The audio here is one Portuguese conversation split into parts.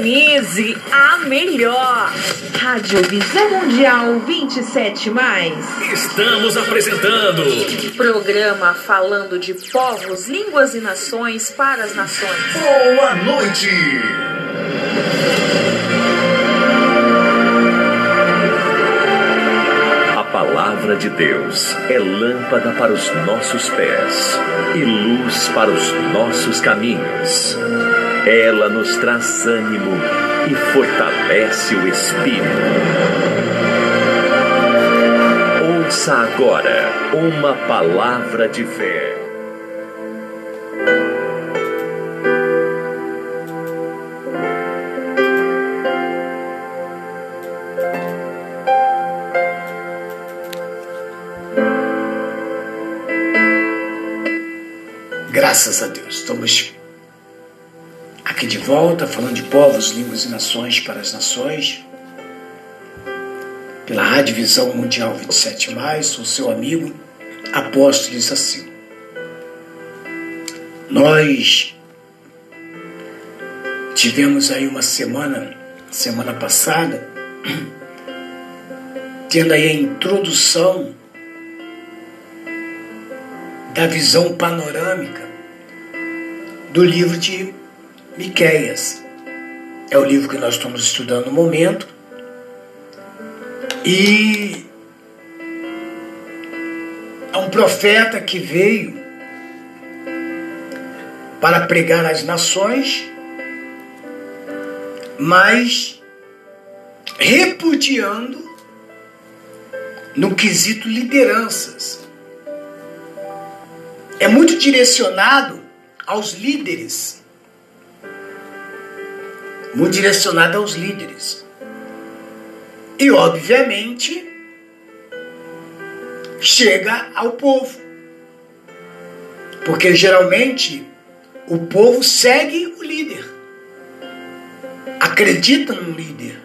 Sintonize a melhor. Rádio Visão Mundial 27 mais. Estamos apresentando programa falando de povos, línguas e nações para as nações. Boa noite. A palavra de Deus é lâmpada para os nossos pés e luz para os nossos caminhos. Ela nos traz ânimo e fortalece o espírito. Ouça agora uma palavra de fé. Graças a Deus, estamos volta falando de povos, línguas e nações para as nações. Pela Rádio Visão Mundial 27, sou seu amigo, apóstolo assim. Nós tivemos aí uma semana, semana passada, tendo aí a introdução da visão panorâmica do livro de Miqueias. É o livro que nós estamos estudando no momento. E é um profeta que veio para pregar às nações, mas repudiando no quesito lideranças. É muito direcionado aos líderes muito direcionada aos líderes. E, obviamente, chega ao povo. Porque geralmente o povo segue o líder, acredita no líder,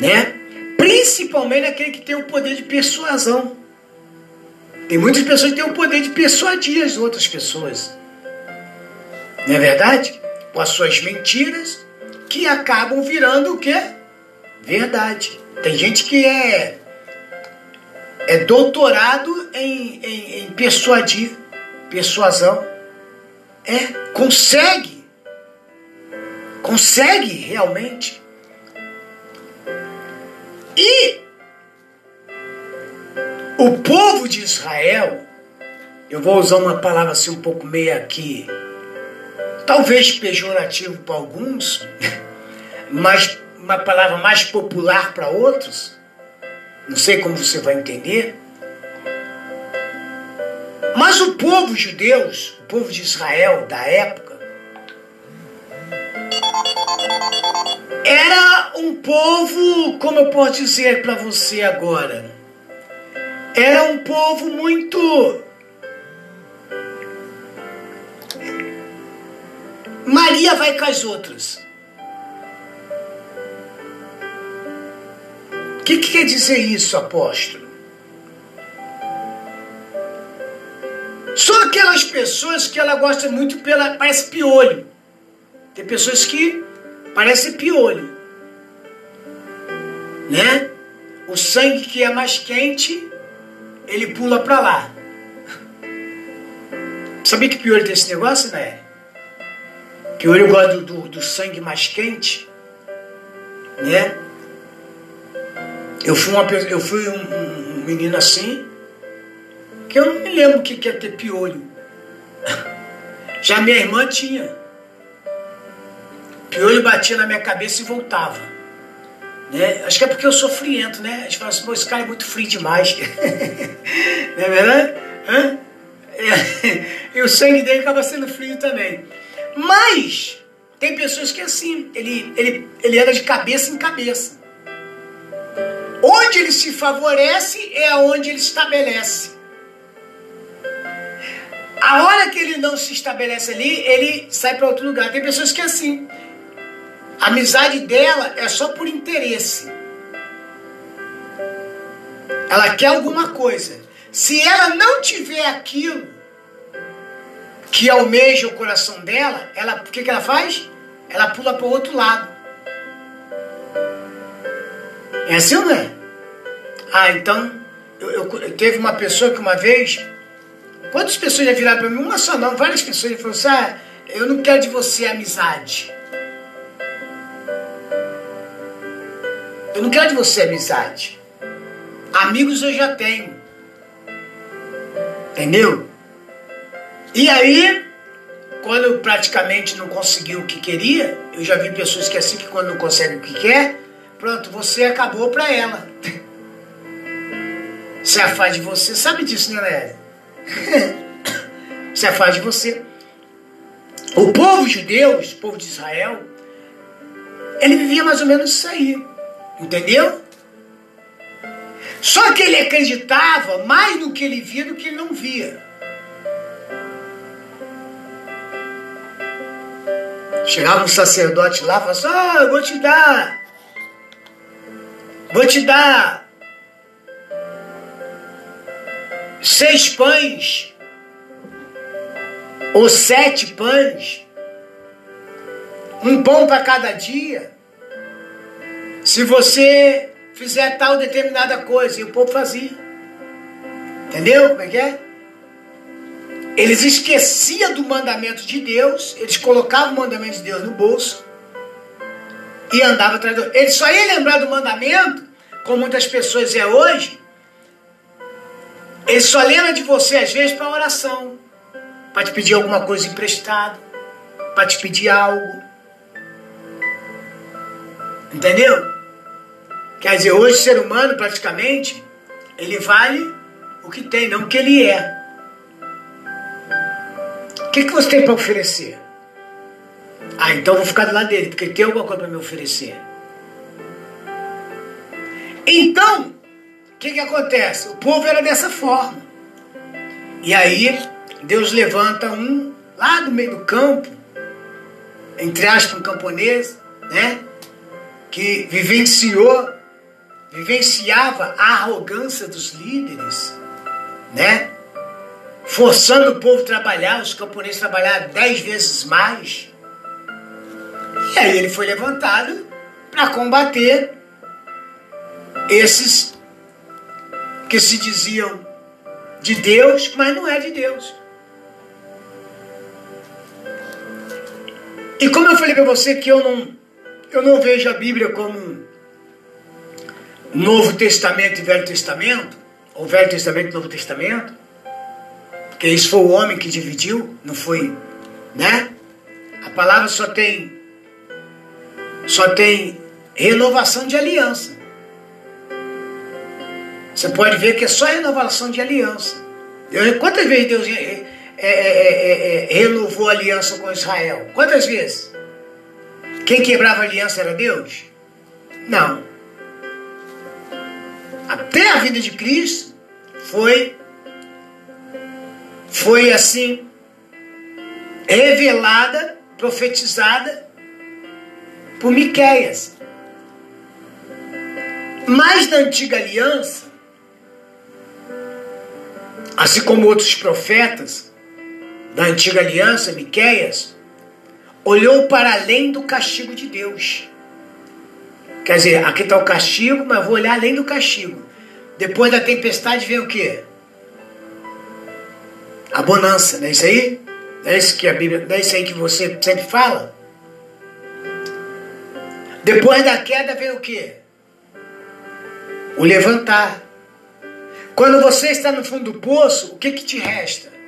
né? Principalmente aquele que tem o poder de persuasão. Tem muitas pessoas que têm o poder de persuadir as outras pessoas. Não é verdade? Com as suas mentiras que acabam virando o quê? Verdade. Tem gente que é, é doutorado em, em, em persuadir, persuasão. É, consegue. Consegue realmente. E o povo de Israel, eu vou usar uma palavra assim um pouco meio aqui talvez pejorativo para alguns, mas uma palavra mais popular para outros. Não sei como você vai entender. Mas o povo judeu, o povo de Israel da época, era um povo, como eu posso dizer para você agora, era um povo muito Maria vai com as outras. O que, que quer dizer isso, apóstolo? São aquelas pessoas que ela gosta muito pela. parece piolho. Tem pessoas que parecem piolho. Né? O sangue que é mais quente, ele pula para lá. Sabia que piolho tem esse negócio, né? Que eu gosto do, do, do sangue mais quente, né? Eu fui, uma, eu fui um, um, menino assim, que eu não me lembro o que, que é ter piolho. Já minha irmã tinha. Piolho batia na minha cabeça e voltava. Né? Acho que é porque eu sou friento, né? A gente fala assim, esse cara é muito frio demais. não é verdade? Hã? É. E o sangue dele acaba sendo frio também. Mas tem pessoas que é assim, ele, ele, ele anda de cabeça em cabeça. Onde ele se favorece é onde ele estabelece. A hora que ele não se estabelece ali, ele sai para outro lugar. Tem pessoas que é assim. A amizade dela é só por interesse. Ela quer alguma coisa. Se ela não tiver aquilo, que almeja o coração dela, ela, o que, que ela faz? ela pula para o outro lado. É assim ou não é? Ah, então, eu, eu, eu teve uma pessoa que uma vez, quantas pessoas já viraram para mim? Uma só não, várias pessoas já falaram assim, ah, eu não quero de você amizade. Eu não quero de você amizade. Amigos eu já tenho. Entendeu? E aí, quando praticamente não consegui o que queria, eu já vi pessoas que é assim que quando não consegue o que quer, pronto, você acabou para ela. Se afasta de você, sabe disso, né, Lélia? Se afasta de você. O povo judeu, o povo de Israel, ele vivia mais ou menos isso aí. Entendeu? Só que ele acreditava mais no que ele via do que ele não via. Chegava um sacerdote lá e falava assim, ah, eu vou te dar. Vou te dar seis pães ou sete pães, um pão para cada dia. Se você fizer tal determinada coisa, e o povo fazia. Entendeu como é que é? Eles esqueciam do mandamento de Deus, eles colocavam o mandamento de Deus no bolso e andavam atrás do. Ele só ia lembrar do mandamento, como muitas pessoas é hoje. Ele só lembra de você às vezes para oração para te pedir alguma coisa emprestada, para te pedir algo. Entendeu? Quer dizer, hoje o ser humano praticamente ele vale o que tem, não o que ele é. O que, que você tem para oferecer? Ah, então vou ficar do lado dele, porque ele tem alguma coisa para me oferecer. Então, o que, que acontece? O povo era dessa forma. E aí, Deus levanta um lá do meio do campo, entre aspas, um camponês, né? Que vivenciou, vivenciava a arrogância dos líderes, né? Forçando o povo a trabalhar, os camponeses trabalhar dez vezes mais. E aí ele foi levantado para combater esses que se diziam de Deus, mas não é de Deus. E como eu falei para você que eu não, eu não vejo a Bíblia como Novo Testamento e Velho Testamento, ou Velho Testamento e Novo Testamento, porque isso foi o homem que dividiu, não foi, né? A palavra só tem só tem renovação de aliança. Você pode ver que é só renovação de aliança. quantas vezes Deus é é, é, é, é, renovou a aliança com Israel? Quantas vezes? Quem quebrava a aliança era Deus? Não. Até a vida de Cristo foi foi assim revelada, profetizada por Miqueias. Mas na antiga aliança, assim como outros profetas, da antiga aliança, Miqueias, olhou para além do castigo de Deus. Quer dizer, aqui está o castigo, mas vou olhar além do castigo. Depois da tempestade vem o quê? A bonança, não é isso aí? Não é isso que a Bíblia, não é isso aí que você sempre fala? Depois da queda vem o quê? O levantar. Quando você está no fundo do poço, o que, que te resta?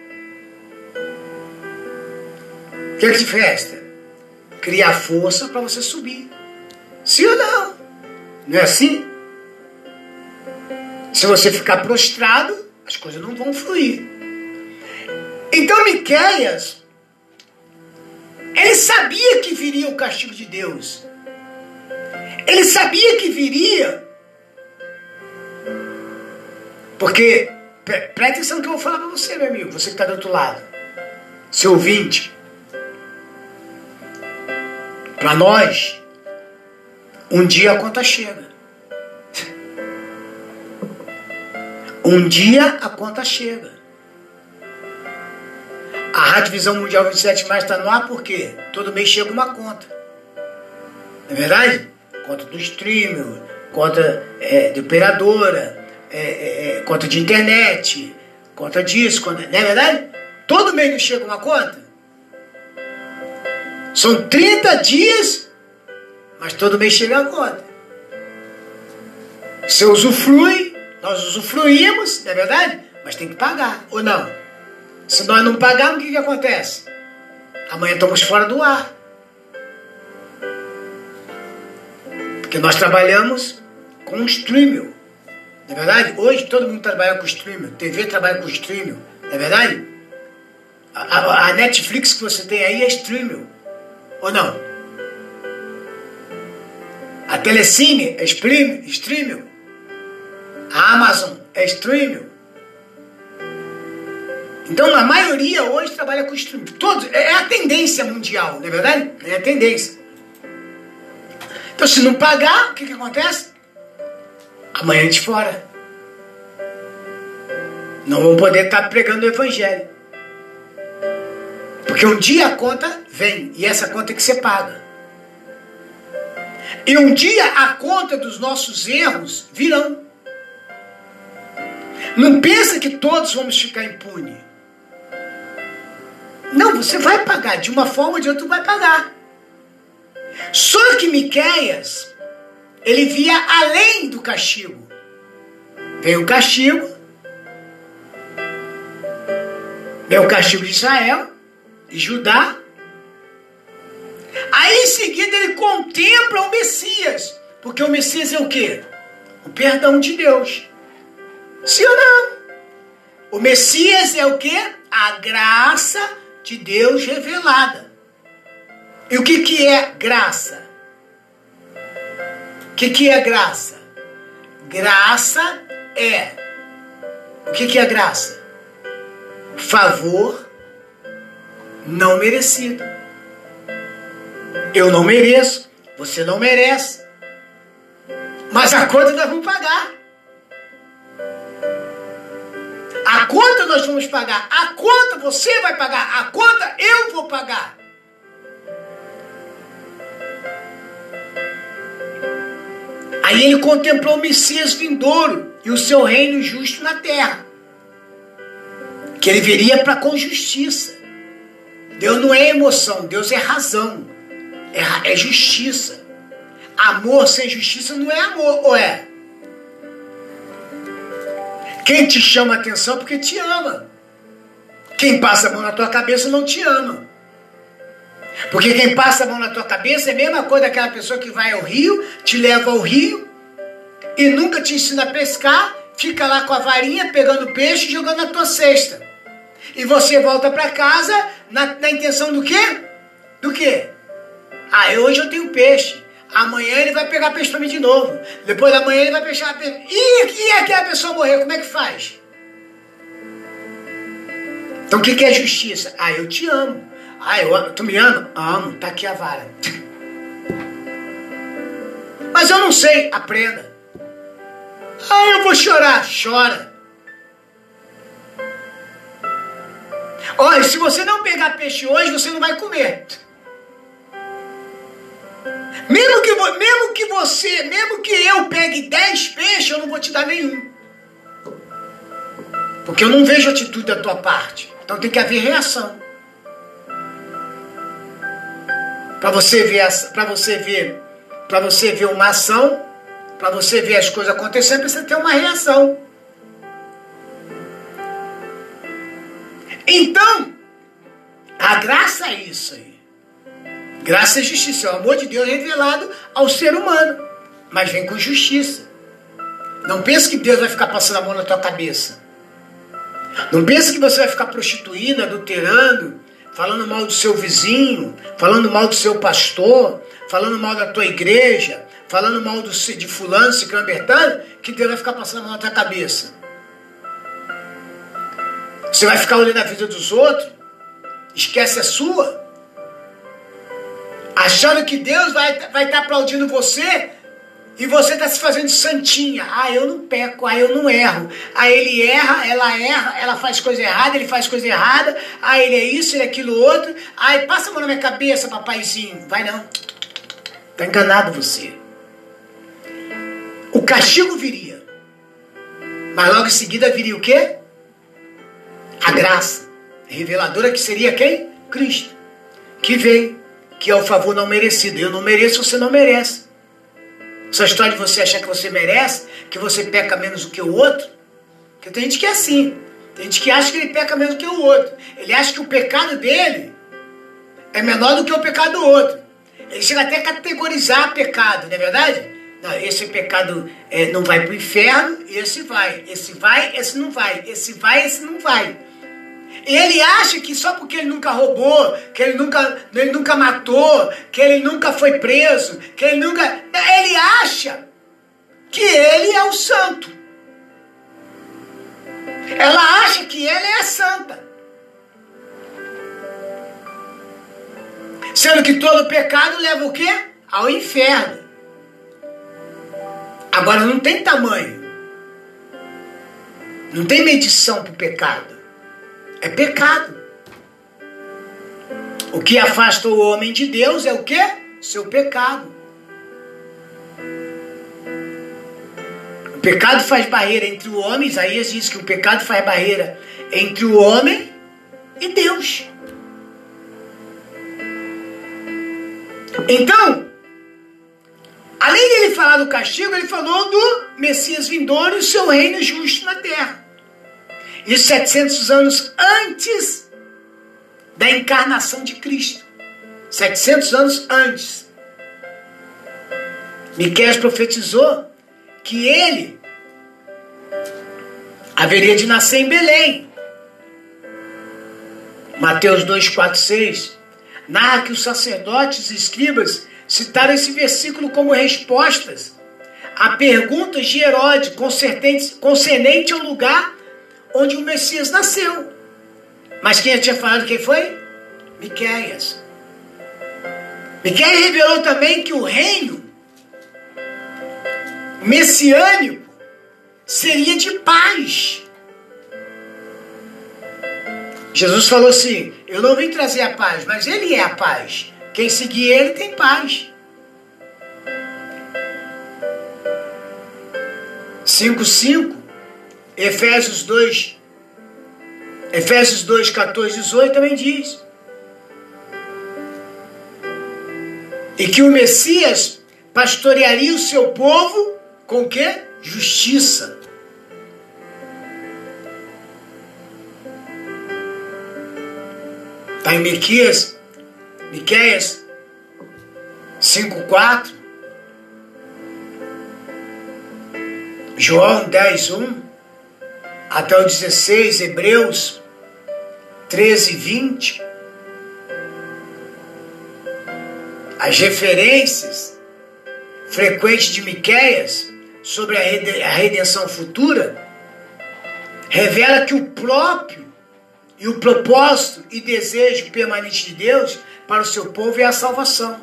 que é que festa? Criar força para você subir. Sim ou não? Não é assim? Se você ficar prostrado, as coisas não vão fluir. Então Miqueias, ele sabia que viria o castigo de Deus. Ele sabia que viria. Porque, preste atenção no que eu vou falar para você, meu amigo, você que está do outro lado. Seu ouvinte. Para nós, um dia a conta chega. Um dia a conta chega. A Rádio Visão Mundial 27 Mais está no ar porque todo mês chega uma conta. Não é verdade? Conta do streamer, conta é, de operadora, é, é, é, conta de internet, conta disso, conta, não é verdade? Todo mês chega uma conta. São 30 dias, mas todo mês chega a conta. Você usufrui, nós usufruímos, não é verdade? Mas tem que pagar, ou não? Se nós não pagarmos, o que, que acontece? Amanhã estamos fora do ar. Porque nós trabalhamos com o streaming. Não é verdade? Hoje todo mundo trabalha com streaming. TV trabalha com streaming. Não é verdade? A, a, a Netflix que você tem aí é streaming. Ou não? A Telecine é streaming. A Amazon é streaming. Então a maioria hoje trabalha com streaming. Todos, é a tendência mundial, não é verdade? É a tendência. Então se não pagar, o que, que acontece? Amanhã de fora. Não vão poder estar pregando o evangelho. Porque um dia a conta vem e essa conta é que você paga. E um dia a conta dos nossos erros virão. Não pensa que todos vamos ficar impunes. Você vai pagar. De uma forma ou de outra, vai pagar. Só que Miqueias, ele via além do castigo. Veio o castigo, veio o castigo de Israel, de Judá. Aí em seguida ele contempla o Messias, porque o Messias é o quê? O perdão de Deus. Sim ou não? O Messias é o quê? A graça de Deus revelada. E o que, que é graça? O que, que é graça? Graça é. O que, que é graça? Favor não merecido. Eu não mereço, você não merece. Mas a conta nós vamos pagar. A conta nós vamos pagar. A conta você vai pagar. A conta eu vou pagar. Aí ele contemplou o Messias vindouro e o seu reino justo na terra. Que ele viria para com justiça. Deus não é emoção, Deus é razão. É, é justiça. Amor sem justiça não é amor, ou é? Quem te chama atenção porque te ama. Quem passa a mão na tua cabeça não te ama. Porque quem passa a mão na tua cabeça é a mesma coisa daquela pessoa que vai ao rio, te leva ao rio e nunca te ensina a pescar, fica lá com a varinha pegando peixe e jogando na tua cesta. E você volta para casa na, na intenção do quê? Do quê? Ah, hoje eu tenho peixe. Amanhã ele vai pegar peixe para mim de novo. Depois da manhã ele vai fechar peixe. E, e aquela pessoa morrer, como é que faz? Então o que, que é justiça? Ah, eu te amo. Ah, eu, tu me ama? Amo, tá aqui a vara. Mas eu não sei, aprenda. Ah, eu vou chorar. Chora. Olha, se você não pegar peixe hoje, você não vai comer. Mesmo que, mesmo que você, mesmo que eu pegue 10 peixes, eu não vou te dar nenhum. Porque eu não vejo atitude da tua parte. Então tem que haver reação. Para você ver, para você ver, para você ver uma ação, para você ver as coisas acontecendo, precisa ter uma reação. Então, a graça é isso aí. Graça e justiça, é o amor de Deus revelado ao ser humano, mas vem com justiça. Não pense que Deus vai ficar passando a mão na tua cabeça. Não pense que você vai ficar prostituindo, adulterando, falando mal do seu vizinho, falando mal do seu pastor, falando mal da tua igreja, falando mal do, de fulano, ciclano, bertano, que Deus vai ficar passando a mão na tua cabeça. Você vai ficar olhando a vida dos outros, esquece a sua, achando que Deus vai estar vai tá aplaudindo você e você está se fazendo santinha. Ah, eu não peco, ah, eu não erro. Ah, ele erra, ela erra, ela faz coisa errada, ele faz coisa errada. Ah, ele é isso, ele é aquilo outro. Ai, passa a mão na minha cabeça, papaizinho. Vai não. Está enganado você. O castigo viria. Mas logo em seguida viria o quê? A graça. Reveladora que seria quem? Cristo. Que veio. Que é o favor não merecido. Eu não mereço, você não merece. Essa história de você achar que você merece, que você peca menos do que o outro. Porque tem gente que é assim. Tem gente que acha que ele peca menos do que o outro. Ele acha que o pecado dele é menor do que o pecado do outro. Ele chega até a categorizar pecado, não é verdade? Não, esse pecado é, não vai para o inferno, esse vai. Esse vai, esse não vai. Esse vai, esse não vai. Ele acha que só porque ele nunca roubou, que ele nunca, ele nunca matou, que ele nunca foi preso, que ele nunca. Ele acha que ele é o santo. Ela acha que ela é a santa. Sendo que todo pecado leva o quê? Ao inferno. Agora não tem tamanho. Não tem medição para o pecado. É pecado. O que afasta o homem de Deus é o quê? Seu pecado. O pecado faz barreira entre o homem, Isaías diz que o pecado faz barreira entre o homem e Deus. Então, além de ele falar do castigo, ele falou do Messias vindouro e o seu reino justo na terra. Isso 700 anos antes da encarnação de Cristo. 700 anos antes. Miqueias profetizou que ele haveria de nascer em Belém. Mateus 2, 4, 6 narra que os sacerdotes e escribas citaram esse versículo como respostas a perguntas de Herodes concernente ao lugar onde o Messias nasceu. Mas quem tinha falado quem foi? Miqueias. Miqueias revelou também que o reino messiânico seria de paz. Jesus falou assim: Eu não vim trazer a paz, mas Ele é a paz. Quem seguir Ele tem paz. 5,5, Efésios 2, Efésios 2, 14, 18 também diz. E que o Messias pastorearia o seu povo com o quê? Justiça. Está em Miqueias, Miqueias 5,4, João 10, 1, até o 16, Hebreus 13, 20. As referências frequentes de Miqueias sobre a redenção futura revela que o próprio e o propósito e desejo permanente de Deus para o seu povo é a salvação.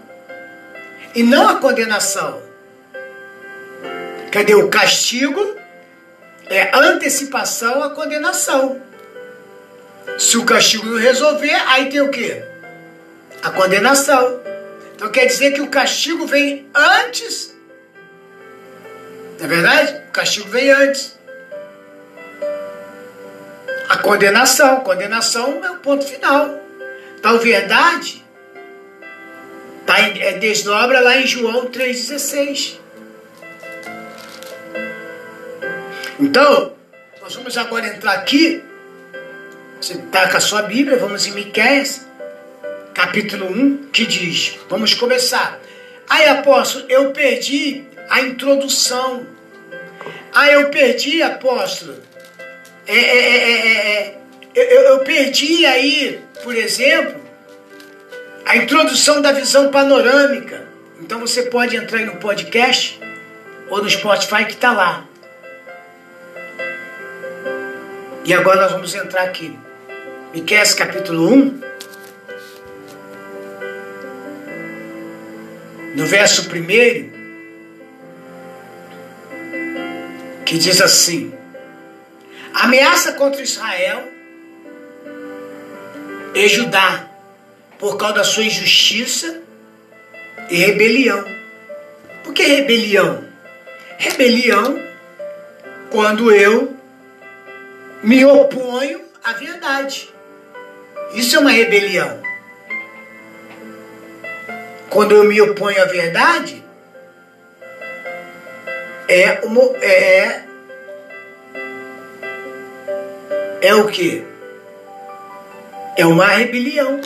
E não a condenação. Cadê o castigo? É antecipação à condenação. Se o castigo não resolver, aí tem o quê? A condenação. Então quer dizer que o castigo vem antes. Não é verdade? O castigo vem antes a condenação. Condenação é o ponto final. Tal verdade tá é, desdobra lá em João 3,16. Então, nós vamos agora entrar aqui. Você com a sua Bíblia, vamos em Miqueias, capítulo 1, que diz: Vamos começar. Aí, apóstolo, eu perdi a introdução. Ah, eu perdi, apóstolo, é é é, é, é, eu, eu perdi aí, por exemplo, a introdução da visão panorâmica. Então você pode entrar aí no podcast ou no Spotify que está lá. E agora nós vamos entrar aqui. Miqueias capítulo 1. No verso 1, que diz assim: ameaça contra Israel e Judá por causa da sua injustiça e rebelião. Por que rebelião? Rebelião quando eu me oponho à verdade. Isso é uma rebelião. Quando eu me oponho à verdade, é uma, é é o que? É uma rebelião.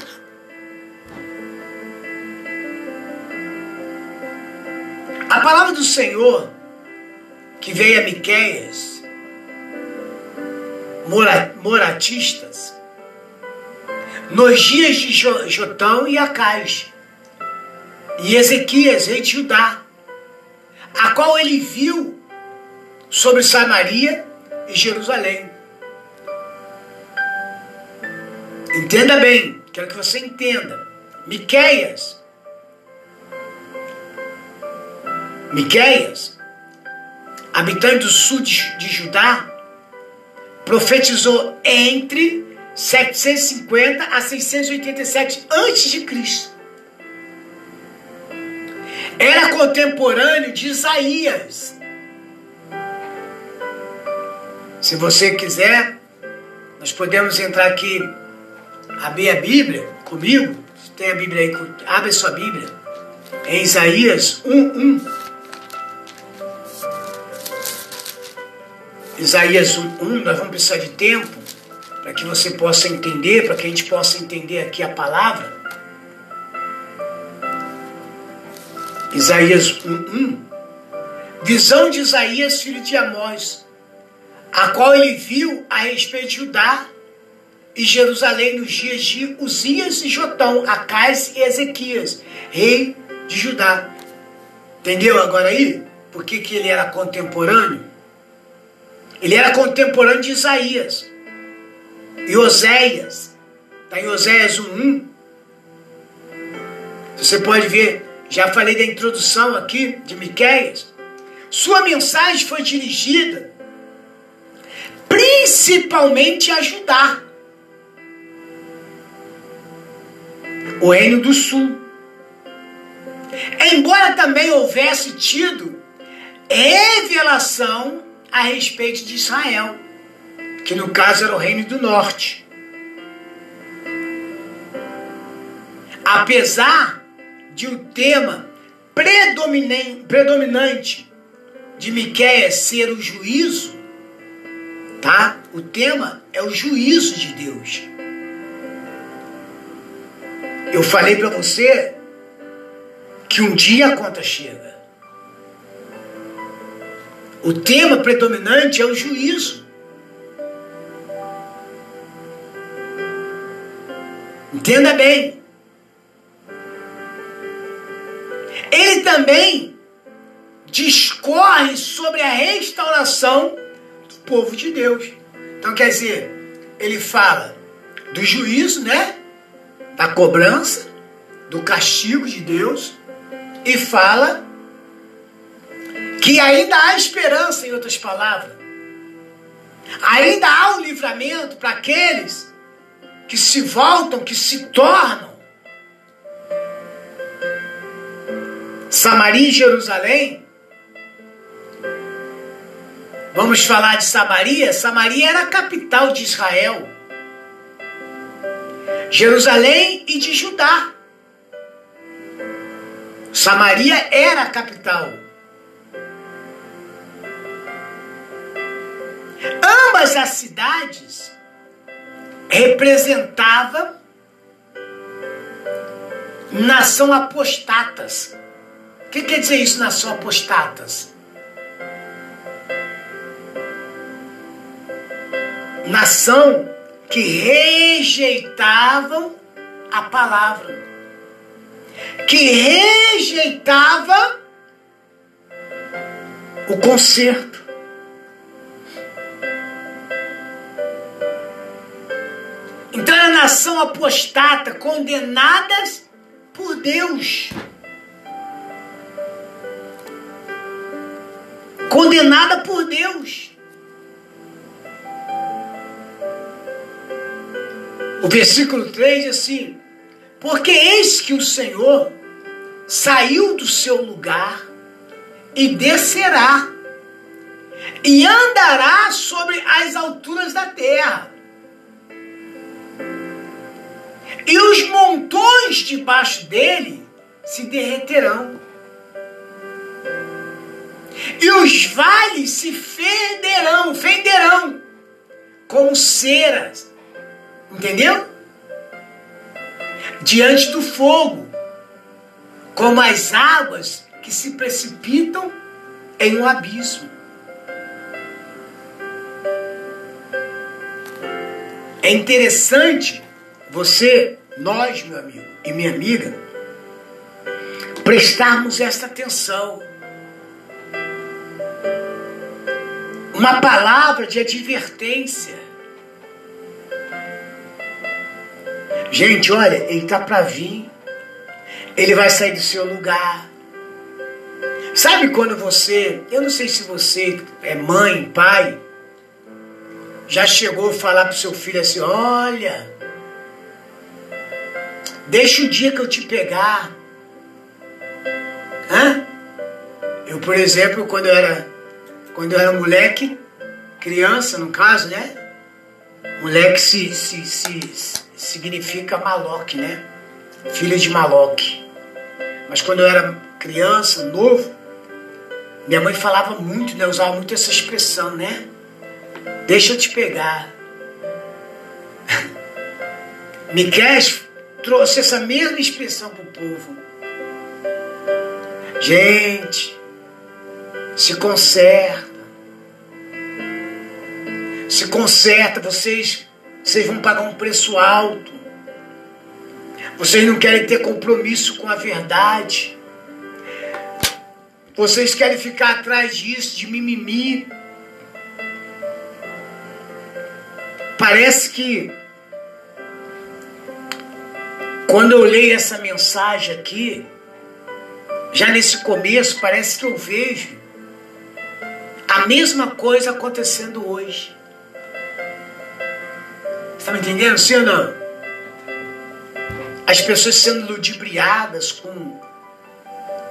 A palavra do Senhor que veio a Miqueias, moratistas, nos dias de Jotão e Acais, e Ezequias, rei de Judá, a qual ele viu sobre Samaria e Jerusalém. Entenda bem, quero que você entenda. Miqueias. Miqueias, habitante do sul de, de Judá, profetizou entre 750 a 687 a.C. Era contemporâneo de Isaías. Se você quiser, nós podemos entrar aqui, abrir a Bíblia comigo. Tem a Bíblia aí, abre a sua Bíblia. Em Isaías 1, 1. Isaías 1, nós vamos precisar de tempo para que você possa entender, para que a gente possa entender aqui a palavra. Isaías 1:1. Visão de Isaías, filho de Amós, a qual ele viu a respeito de Judá e Jerusalém nos dias de Uzias e Jotão, Acais e Ezequias, rei de Judá. Entendeu agora aí? Por que, que ele era contemporâneo? Ele era contemporâneo de Isaías. E Oséias, está em Oséias 1.1. Você pode ver já falei da introdução aqui de Miqueias. Sua mensagem foi dirigida principalmente a ajudar o Reino do Sul. Embora também houvesse tido revelação a respeito de Israel, que no caso era o Reino do Norte. Apesar de o tema predominante de Miqueias ser o juízo, tá? O tema é o juízo de Deus. Eu falei para você que um dia a conta chega. O tema predominante é o juízo. Entenda bem. ele também discorre sobre a restauração do povo de Deus. Então, quer dizer, ele fala do juízo, né? Da cobrança, do castigo de Deus, e fala que ainda há esperança, em outras palavras. Ainda há um livramento para aqueles que se voltam, que se tornam Samaria e Jerusalém. Vamos falar de Samaria? Samaria era a capital de Israel. Jerusalém e de Judá. Samaria era a capital. Ambas as cidades representavam nação apostatas. O que quer dizer isso, nação apostatas? Nação que rejeitavam a palavra, que rejeitava o conserto. Então era nação apostata, condenadas por Deus. condenada por Deus. O versículo 3 diz assim: Porque eis que o Senhor saiu do seu lugar e descerá, e andará sobre as alturas da terra. E os montões debaixo dele se derreterão. E os vales se fenderão, fenderão como ceras. Entendeu? Diante do fogo, como as águas que se precipitam em um abismo. É interessante você, nós, meu amigo e minha amiga, prestarmos esta atenção. Uma palavra de advertência. Gente, olha, ele está para vir. Ele vai sair do seu lugar. Sabe quando você, eu não sei se você é mãe, pai, já chegou a falar pro seu filho assim: olha, deixa o dia que eu te pegar. Hã? Eu, por exemplo, quando eu era, quando eu era moleque, criança no caso, né? Moleque se, se, se, significa maloque, né? Filho de maloque. Mas quando eu era criança, novo, minha mãe falava muito, né? Usava muito essa expressão, né? Deixa eu te pegar. Miquel trouxe essa mesma expressão para o povo. Gente, se conserta. Se conserta, vocês, vocês vão pagar um preço alto. Vocês não querem ter compromisso com a verdade. Vocês querem ficar atrás disso, de mimimi. Parece que quando eu leio essa mensagem aqui, já nesse começo, parece que eu vejo a mesma coisa acontecendo hoje. Está me entendendo, sim ou não? As pessoas sendo ludibriadas com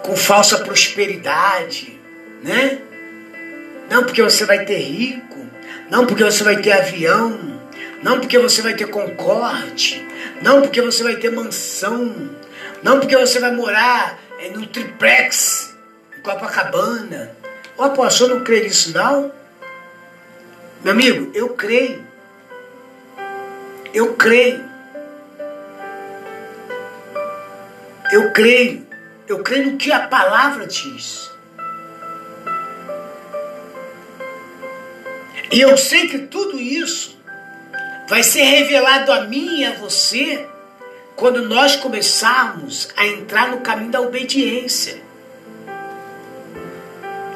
com falsa prosperidade, né? Não porque você vai ter rico, não porque você vai ter avião, não porque você vai ter concorde, não porque você vai ter mansão, não porque você vai morar é, no triplex, em Copacabana. O apóstolo não crê nisso não? Meu amigo, eu creio. Eu creio. Eu creio. Eu creio no que a palavra diz. E eu sei que tudo isso vai ser revelado a mim e a você quando nós começarmos a entrar no caminho da obediência.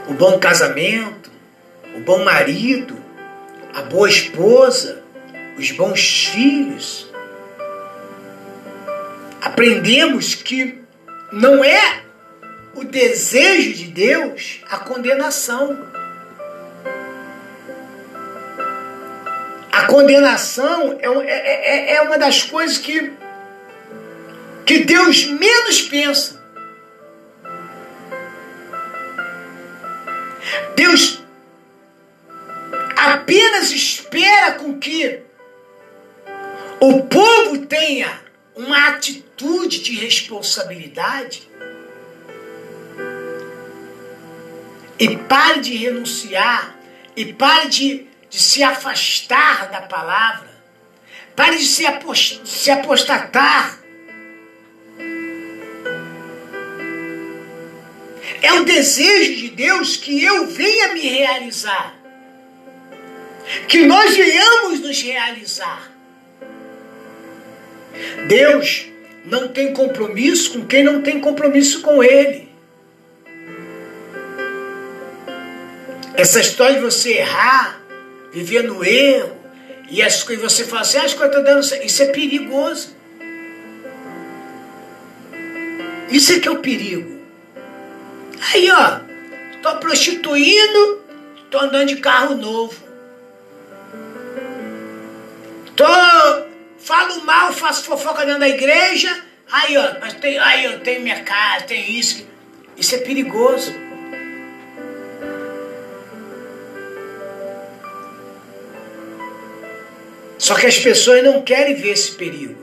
O bom casamento, o bom marido, a boa esposa, os bons filhos. Aprendemos que não é o desejo de Deus a condenação. A condenação é, é, é, é uma das coisas que, que Deus menos pensa. Deus apenas espera com que o povo tenha uma atitude de responsabilidade e pare de renunciar e pare de, de se afastar da palavra, pare de se, apostatar. É o desejo de Deus que eu venha me realizar, que nós venhamos nos realizar. Deus não tem compromisso com quem não tem compromisso com Ele. Essa história de você errar, viver no erro, e as coisas você fala assim, as coisas estão dando. Isso é perigoso. Isso é que é o perigo. Aí, ó, tô prostituindo, tô andando de carro novo. Tô falo mal, faço fofoca dentro da igreja, aí ó, mas tem, aí eu tenho minha casa, tem isso. Isso é perigoso. Só que as pessoas não querem ver esse perigo.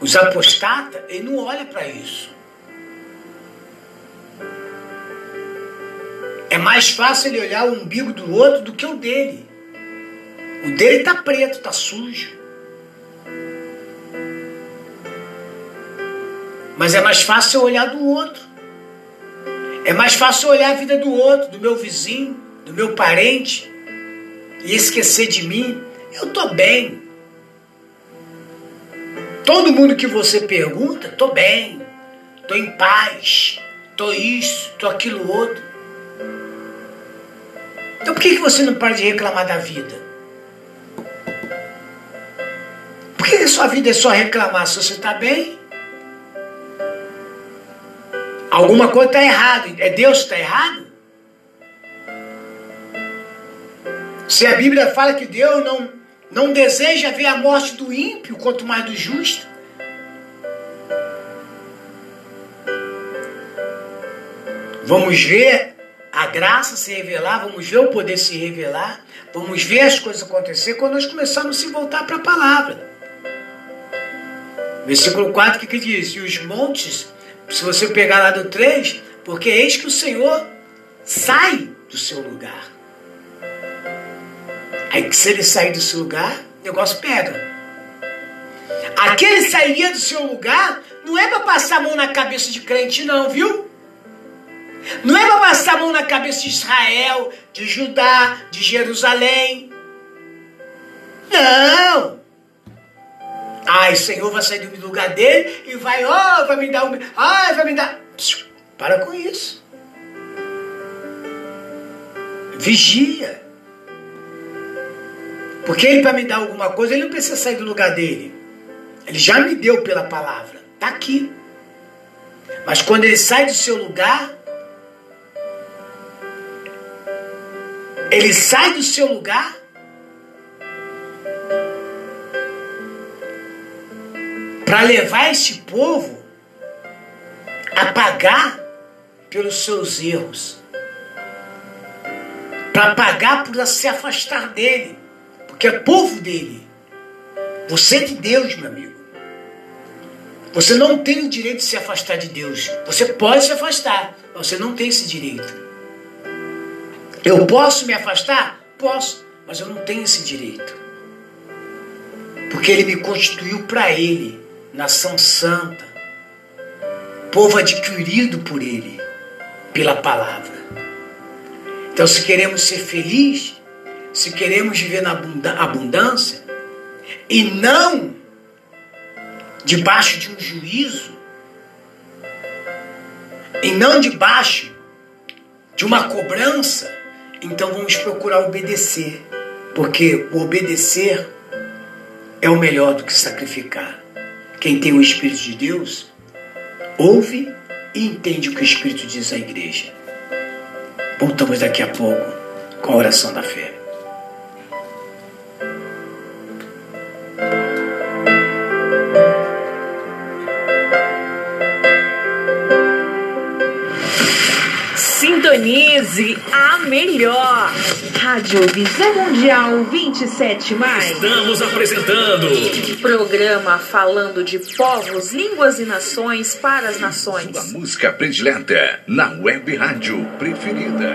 Os apostatas, ele não olha para isso. É mais fácil ele olhar o umbigo do outro do que o dele. O dele tá preto, tá sujo. Mas é mais fácil olhar do outro. É mais fácil olhar a vida do outro, do meu vizinho, do meu parente, e esquecer de mim. Eu tô bem. Todo mundo que você pergunta, tô bem, tô em paz, tô isso, tô aquilo outro. Então por que, que você não para de reclamar da vida? Por que a sua vida é só reclamar se você está bem? Alguma coisa está errada. É Deus que está errado? Se a Bíblia fala que Deus não, não deseja ver a morte do ímpio, quanto mais do justo. Vamos ver a graça se revelar, vamos ver o poder se revelar, vamos ver as coisas acontecer quando nós começarmos a se voltar para a palavra. Versículo 4 que, que diz? E os montes, se você pegar lá do 3, porque eis que o Senhor sai do seu lugar. Aí que se ele sair do seu lugar, o negócio pega. Aquele sairia do seu lugar não é para passar a mão na cabeça de crente, não, viu? Não é para passar a mão na cabeça de Israel, de Judá, de Jerusalém. Não! Ai, Senhor vai sair do lugar dele e vai, ó, oh, vai me dar um. Ai, vai me dar. Para com isso. Vigia. Porque ele, para me dar alguma coisa, ele não precisa sair do lugar dele. Ele já me deu pela palavra. Está aqui. Mas quando ele sai do seu lugar, ele sai do seu lugar para levar esse povo a pagar pelos seus erros, para pagar por se afastar dele, porque é povo dele. Você é de Deus, meu amigo. Você não tem o direito de se afastar de Deus. Você pode se afastar, mas você não tem esse direito. Eu posso me afastar? Posso, mas eu não tenho esse direito. Porque ele me constituiu para ele nação santa, povo adquirido por Ele, pela palavra. Então, se queremos ser felizes, se queremos viver na abundância, e não debaixo de um juízo, e não debaixo de uma cobrança, então vamos procurar obedecer, porque o obedecer é o melhor do que sacrificar. Quem tem o Espírito de Deus, ouve e entende o que o Espírito diz à igreja. Voltamos daqui a pouco com a oração da fé. Sintonize a melhor. Rádio Visão Mundial 27. Mais. Estamos apresentando. Programa falando de povos, línguas e nações para as nações. A música predileta na web rádio preferida.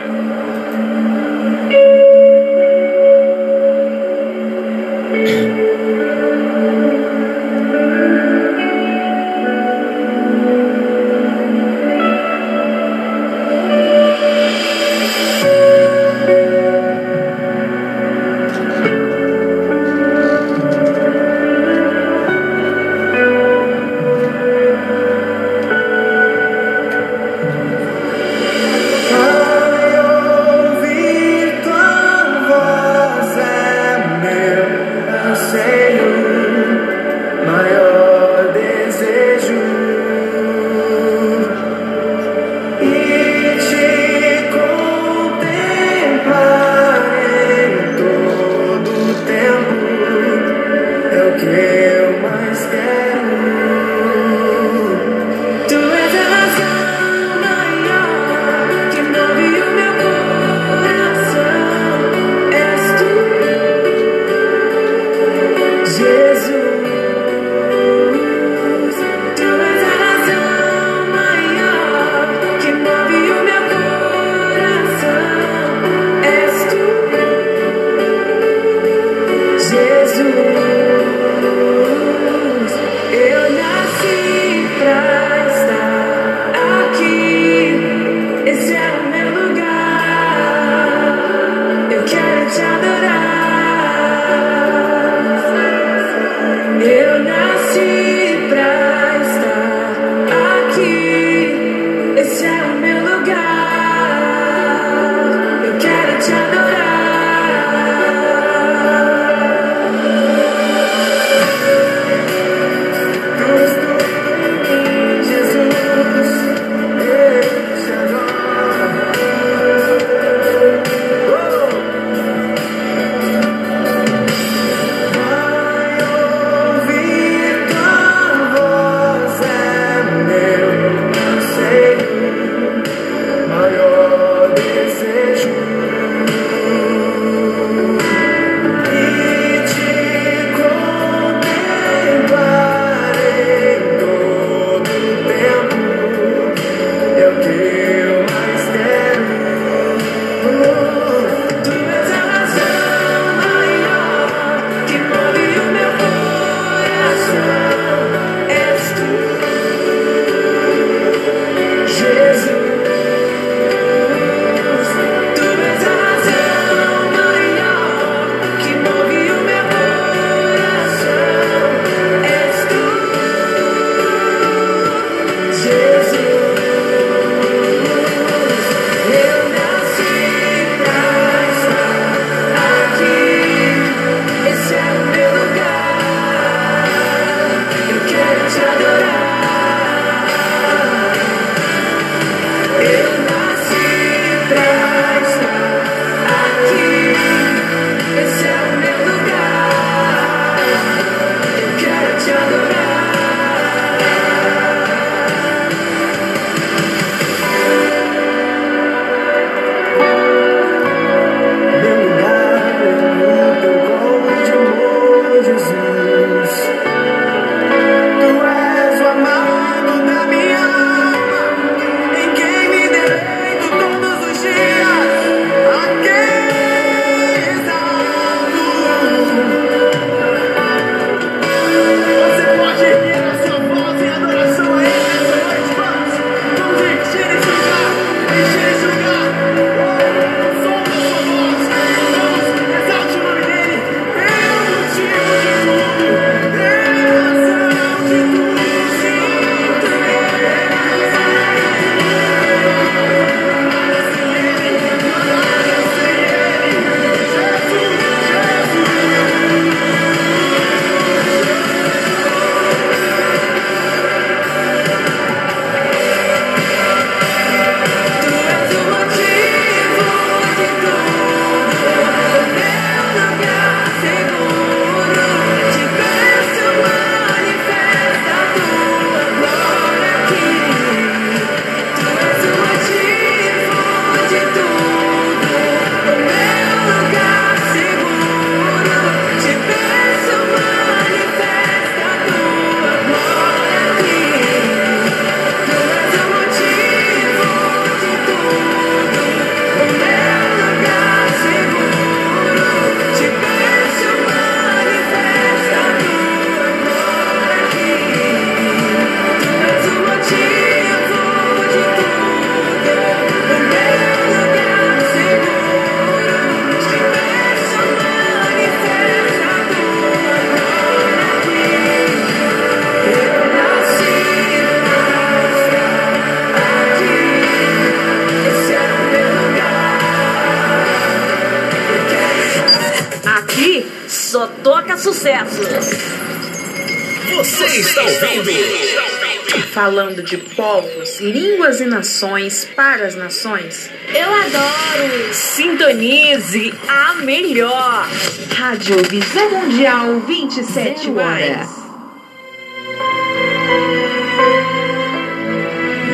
De povos, línguas e nações para as nações. Eu adoro! Sintonize a melhor. Rádio Visão Mundial 27 horas.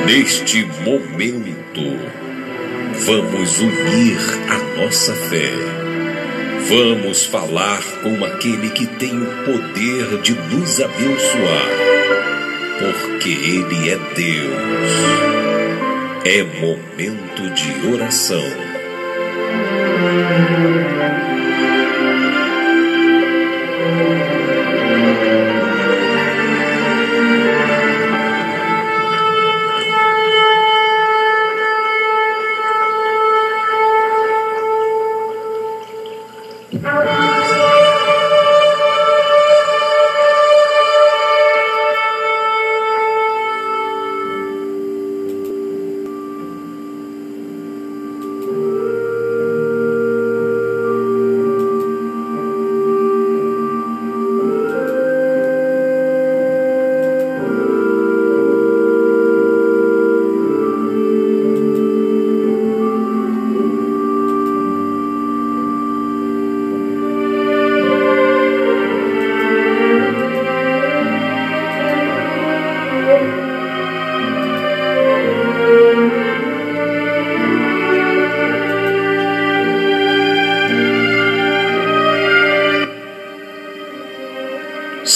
Neste momento, vamos unir a nossa fé. Vamos falar com aquele que tem o poder de nos abençoar, porque Ele é Deus. É momento de oração.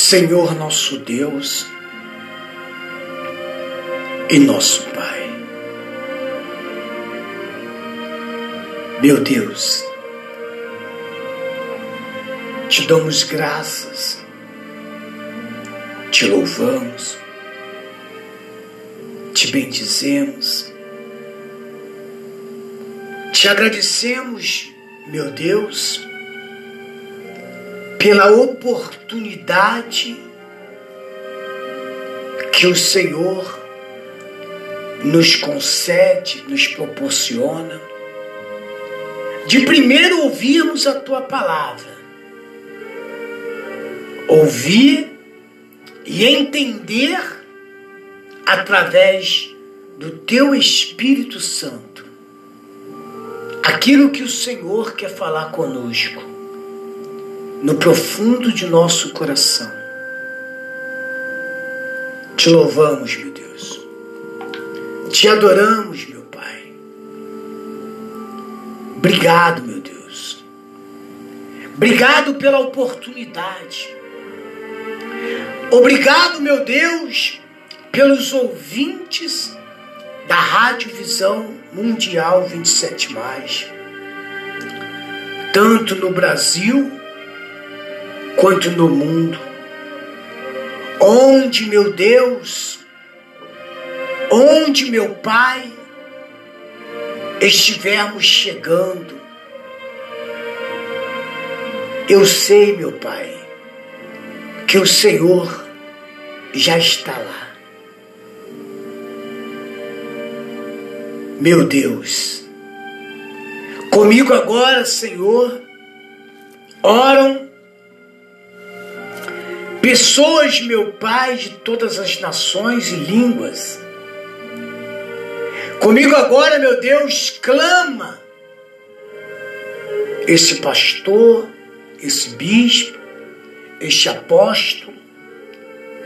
Senhor nosso Deus e nosso Pai. Meu Deus, te damos graças, te louvamos, te bendizemos, te agradecemos, meu Deus, pela oportunidade que o Senhor nos concede, nos proporciona, de primeiro ouvirmos a tua palavra, ouvir e entender através do teu Espírito Santo aquilo que o Senhor quer falar conosco no profundo de nosso coração. Te louvamos, meu Deus. Te adoramos, meu Pai. Obrigado, meu Deus. Obrigado pela oportunidade. Obrigado, meu Deus, pelos ouvintes da Rádio Visão Mundial 27, tanto no Brasil quanto no mundo. Onde, meu Deus, onde, meu Pai, estivermos chegando, eu sei, meu Pai, que o Senhor já está lá. Meu Deus, comigo agora, Senhor, oram Pessoas, meu Pai, de todas as nações e línguas. Comigo agora, meu Deus, clama esse pastor, esse bispo, este apóstolo,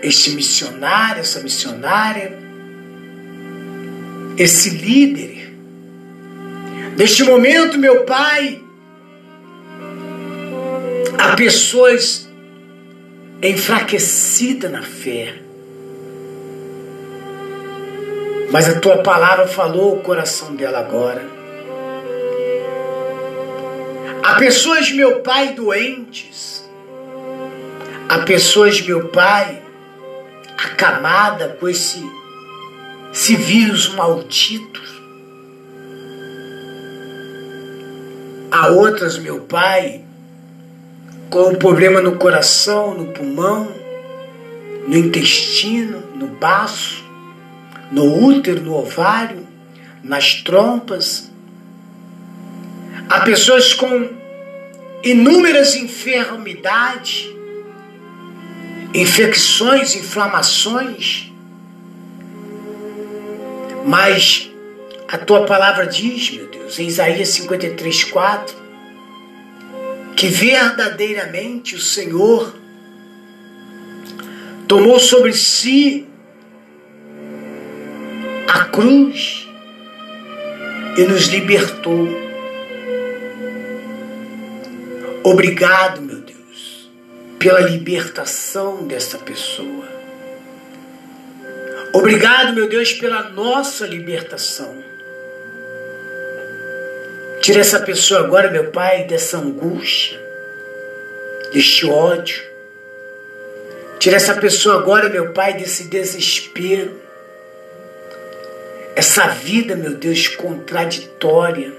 este missionário, essa missionária, esse líder. Neste momento, meu Pai, há pessoas enfraquecida na fé. Mas a tua palavra falou o coração dela agora. Há pessoas, meu Pai, doentes. Há pessoas, meu Pai, acamada com esse, esse vírus maldito. Há outras, meu Pai, com o problema no coração, no pulmão, no intestino, no baço, no útero, no ovário, nas trompas. Há pessoas com inúmeras enfermidades infecções, inflamações, mas a tua palavra diz, meu Deus, em Isaías 53, 4, que verdadeiramente o Senhor tomou sobre si a cruz e nos libertou. Obrigado, meu Deus, pela libertação dessa pessoa. Obrigado, meu Deus, pela nossa libertação. Tira essa pessoa agora, meu Pai, dessa angústia, deste ódio. Tira essa pessoa agora, meu Pai, desse desespero. Essa vida, meu Deus, contraditória.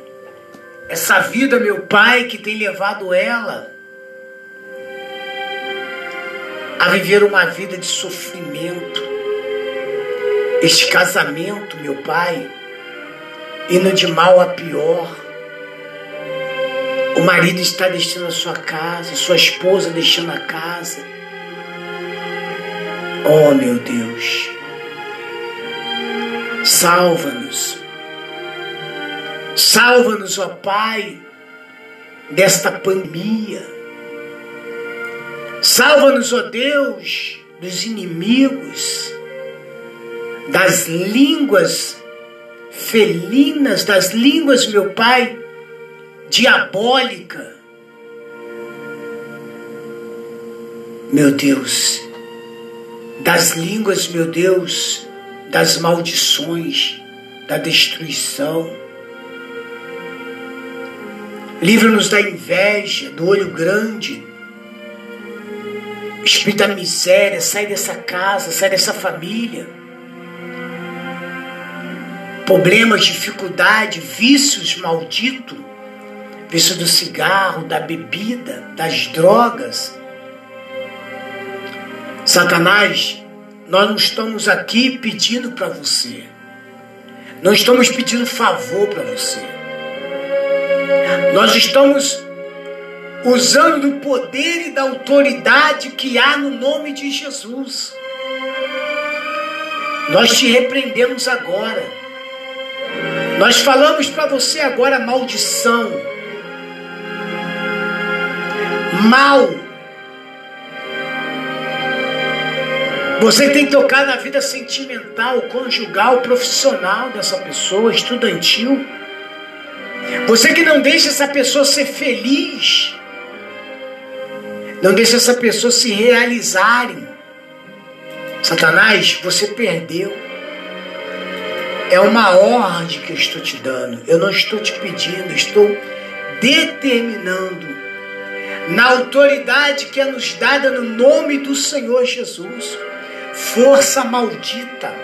Essa vida, meu Pai, que tem levado ela a viver uma vida de sofrimento. Este casamento, meu Pai, indo de mal a pior. O marido está deixando a sua casa, sua esposa deixando a casa. Oh, meu Deus. Salva-nos. Salva-nos, ó Pai, desta pandemia. Salva-nos, ó Deus, dos inimigos, das línguas felinas, das línguas, meu Pai, diabólica. Meu Deus, das línguas, meu Deus, das maldições, da destruição. Livra-nos da inveja, do olho grande, espírito da miséria, sai dessa casa, sai dessa família. Problemas, dificuldade, vícios malditos vício do cigarro, da bebida, das drogas. Satanás, nós não estamos aqui pedindo para você. Não estamos pedindo favor para você. Nós estamos usando o poder e da autoridade que há no nome de Jesus. Nós te repreendemos agora. Nós falamos para você agora maldição mal. Você tem que tocar na vida sentimental, conjugal, profissional dessa pessoa, estudantil. Você que não deixa essa pessoa ser feliz, não deixa essa pessoa se realizarem. Satanás, você perdeu. É uma ordem que eu estou te dando. Eu não estou te pedindo, estou determinando na autoridade que é nos dada no nome do Senhor Jesus. Força maldita,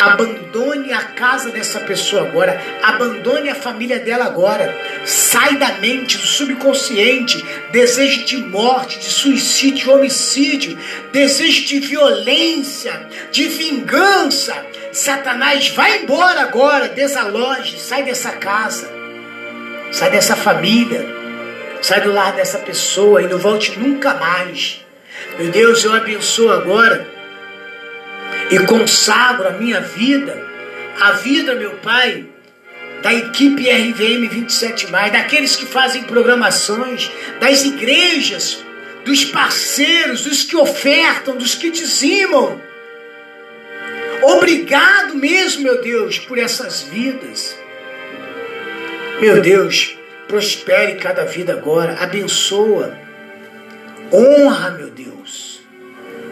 abandone a casa dessa pessoa agora, abandone a família dela agora. Sai da mente, do subconsciente, desejo de morte, de suicídio, de homicídio, desejo de violência, de vingança. Satanás, vai embora agora, desaloje, sai dessa casa, sai dessa família Sai do lar dessa pessoa e não volte nunca mais. Meu Deus, eu abençoo agora e consagro a minha vida, a vida, meu Pai, da equipe RVM 27, daqueles que fazem programações, das igrejas, dos parceiros, dos que ofertam, dos que dizimam. Obrigado mesmo, meu Deus, por essas vidas. Meu Deus, prospere cada vida agora, abençoa, honra, meu Deus,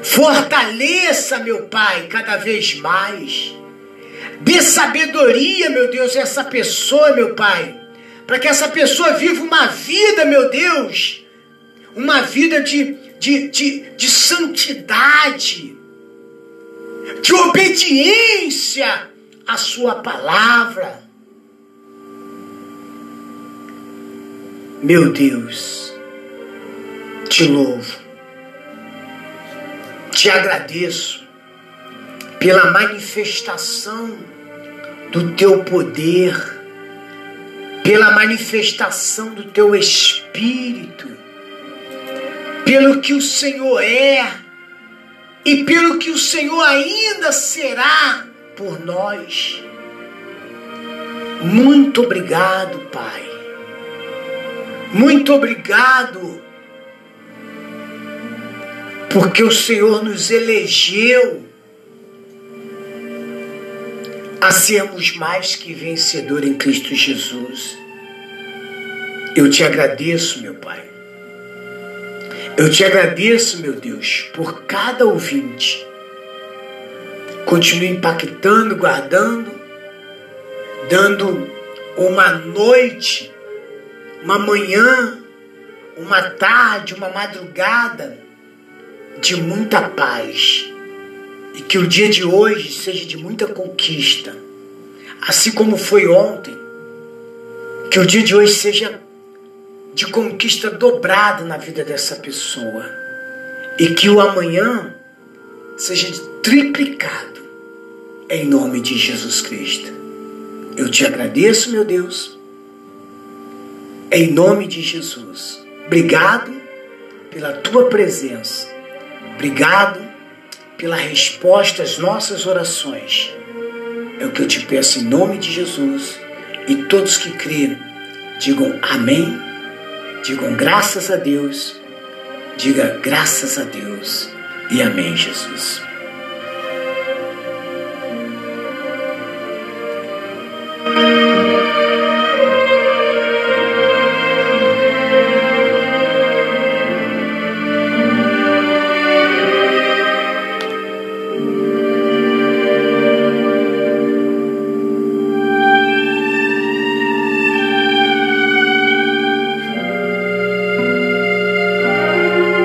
fortaleça, meu Pai, cada vez mais, dê sabedoria, meu Deus, a essa pessoa, meu Pai, para que essa pessoa viva uma vida, meu Deus, uma vida de, de, de, de santidade, de obediência à Sua palavra Meu Deus, te louvo, te agradeço pela manifestação do teu poder, pela manifestação do teu espírito, pelo que o Senhor é e pelo que o Senhor ainda será por nós. Muito obrigado, Pai. Muito obrigado, porque o Senhor nos elegeu a sermos mais que vencedor em Cristo Jesus. Eu te agradeço, meu Pai. Eu te agradeço, meu Deus, por cada ouvinte. Continue impactando, guardando, dando uma noite, uma manhã, uma tarde, uma madrugada de muita paz. E que o dia de hoje seja de muita conquista. Assim como foi ontem. Que o dia de hoje seja de conquista dobrada na vida dessa pessoa. E que o amanhã seja triplicado em nome de Jesus Cristo. Eu te agradeço, meu Deus, em nome de Jesus. Obrigado pela tua presença. Obrigado pela resposta às nossas orações. É o que eu te peço em nome de Jesus. E todos que crerem digam amém, digam graças a Deus, diga graças a Deus e amém, Jesus.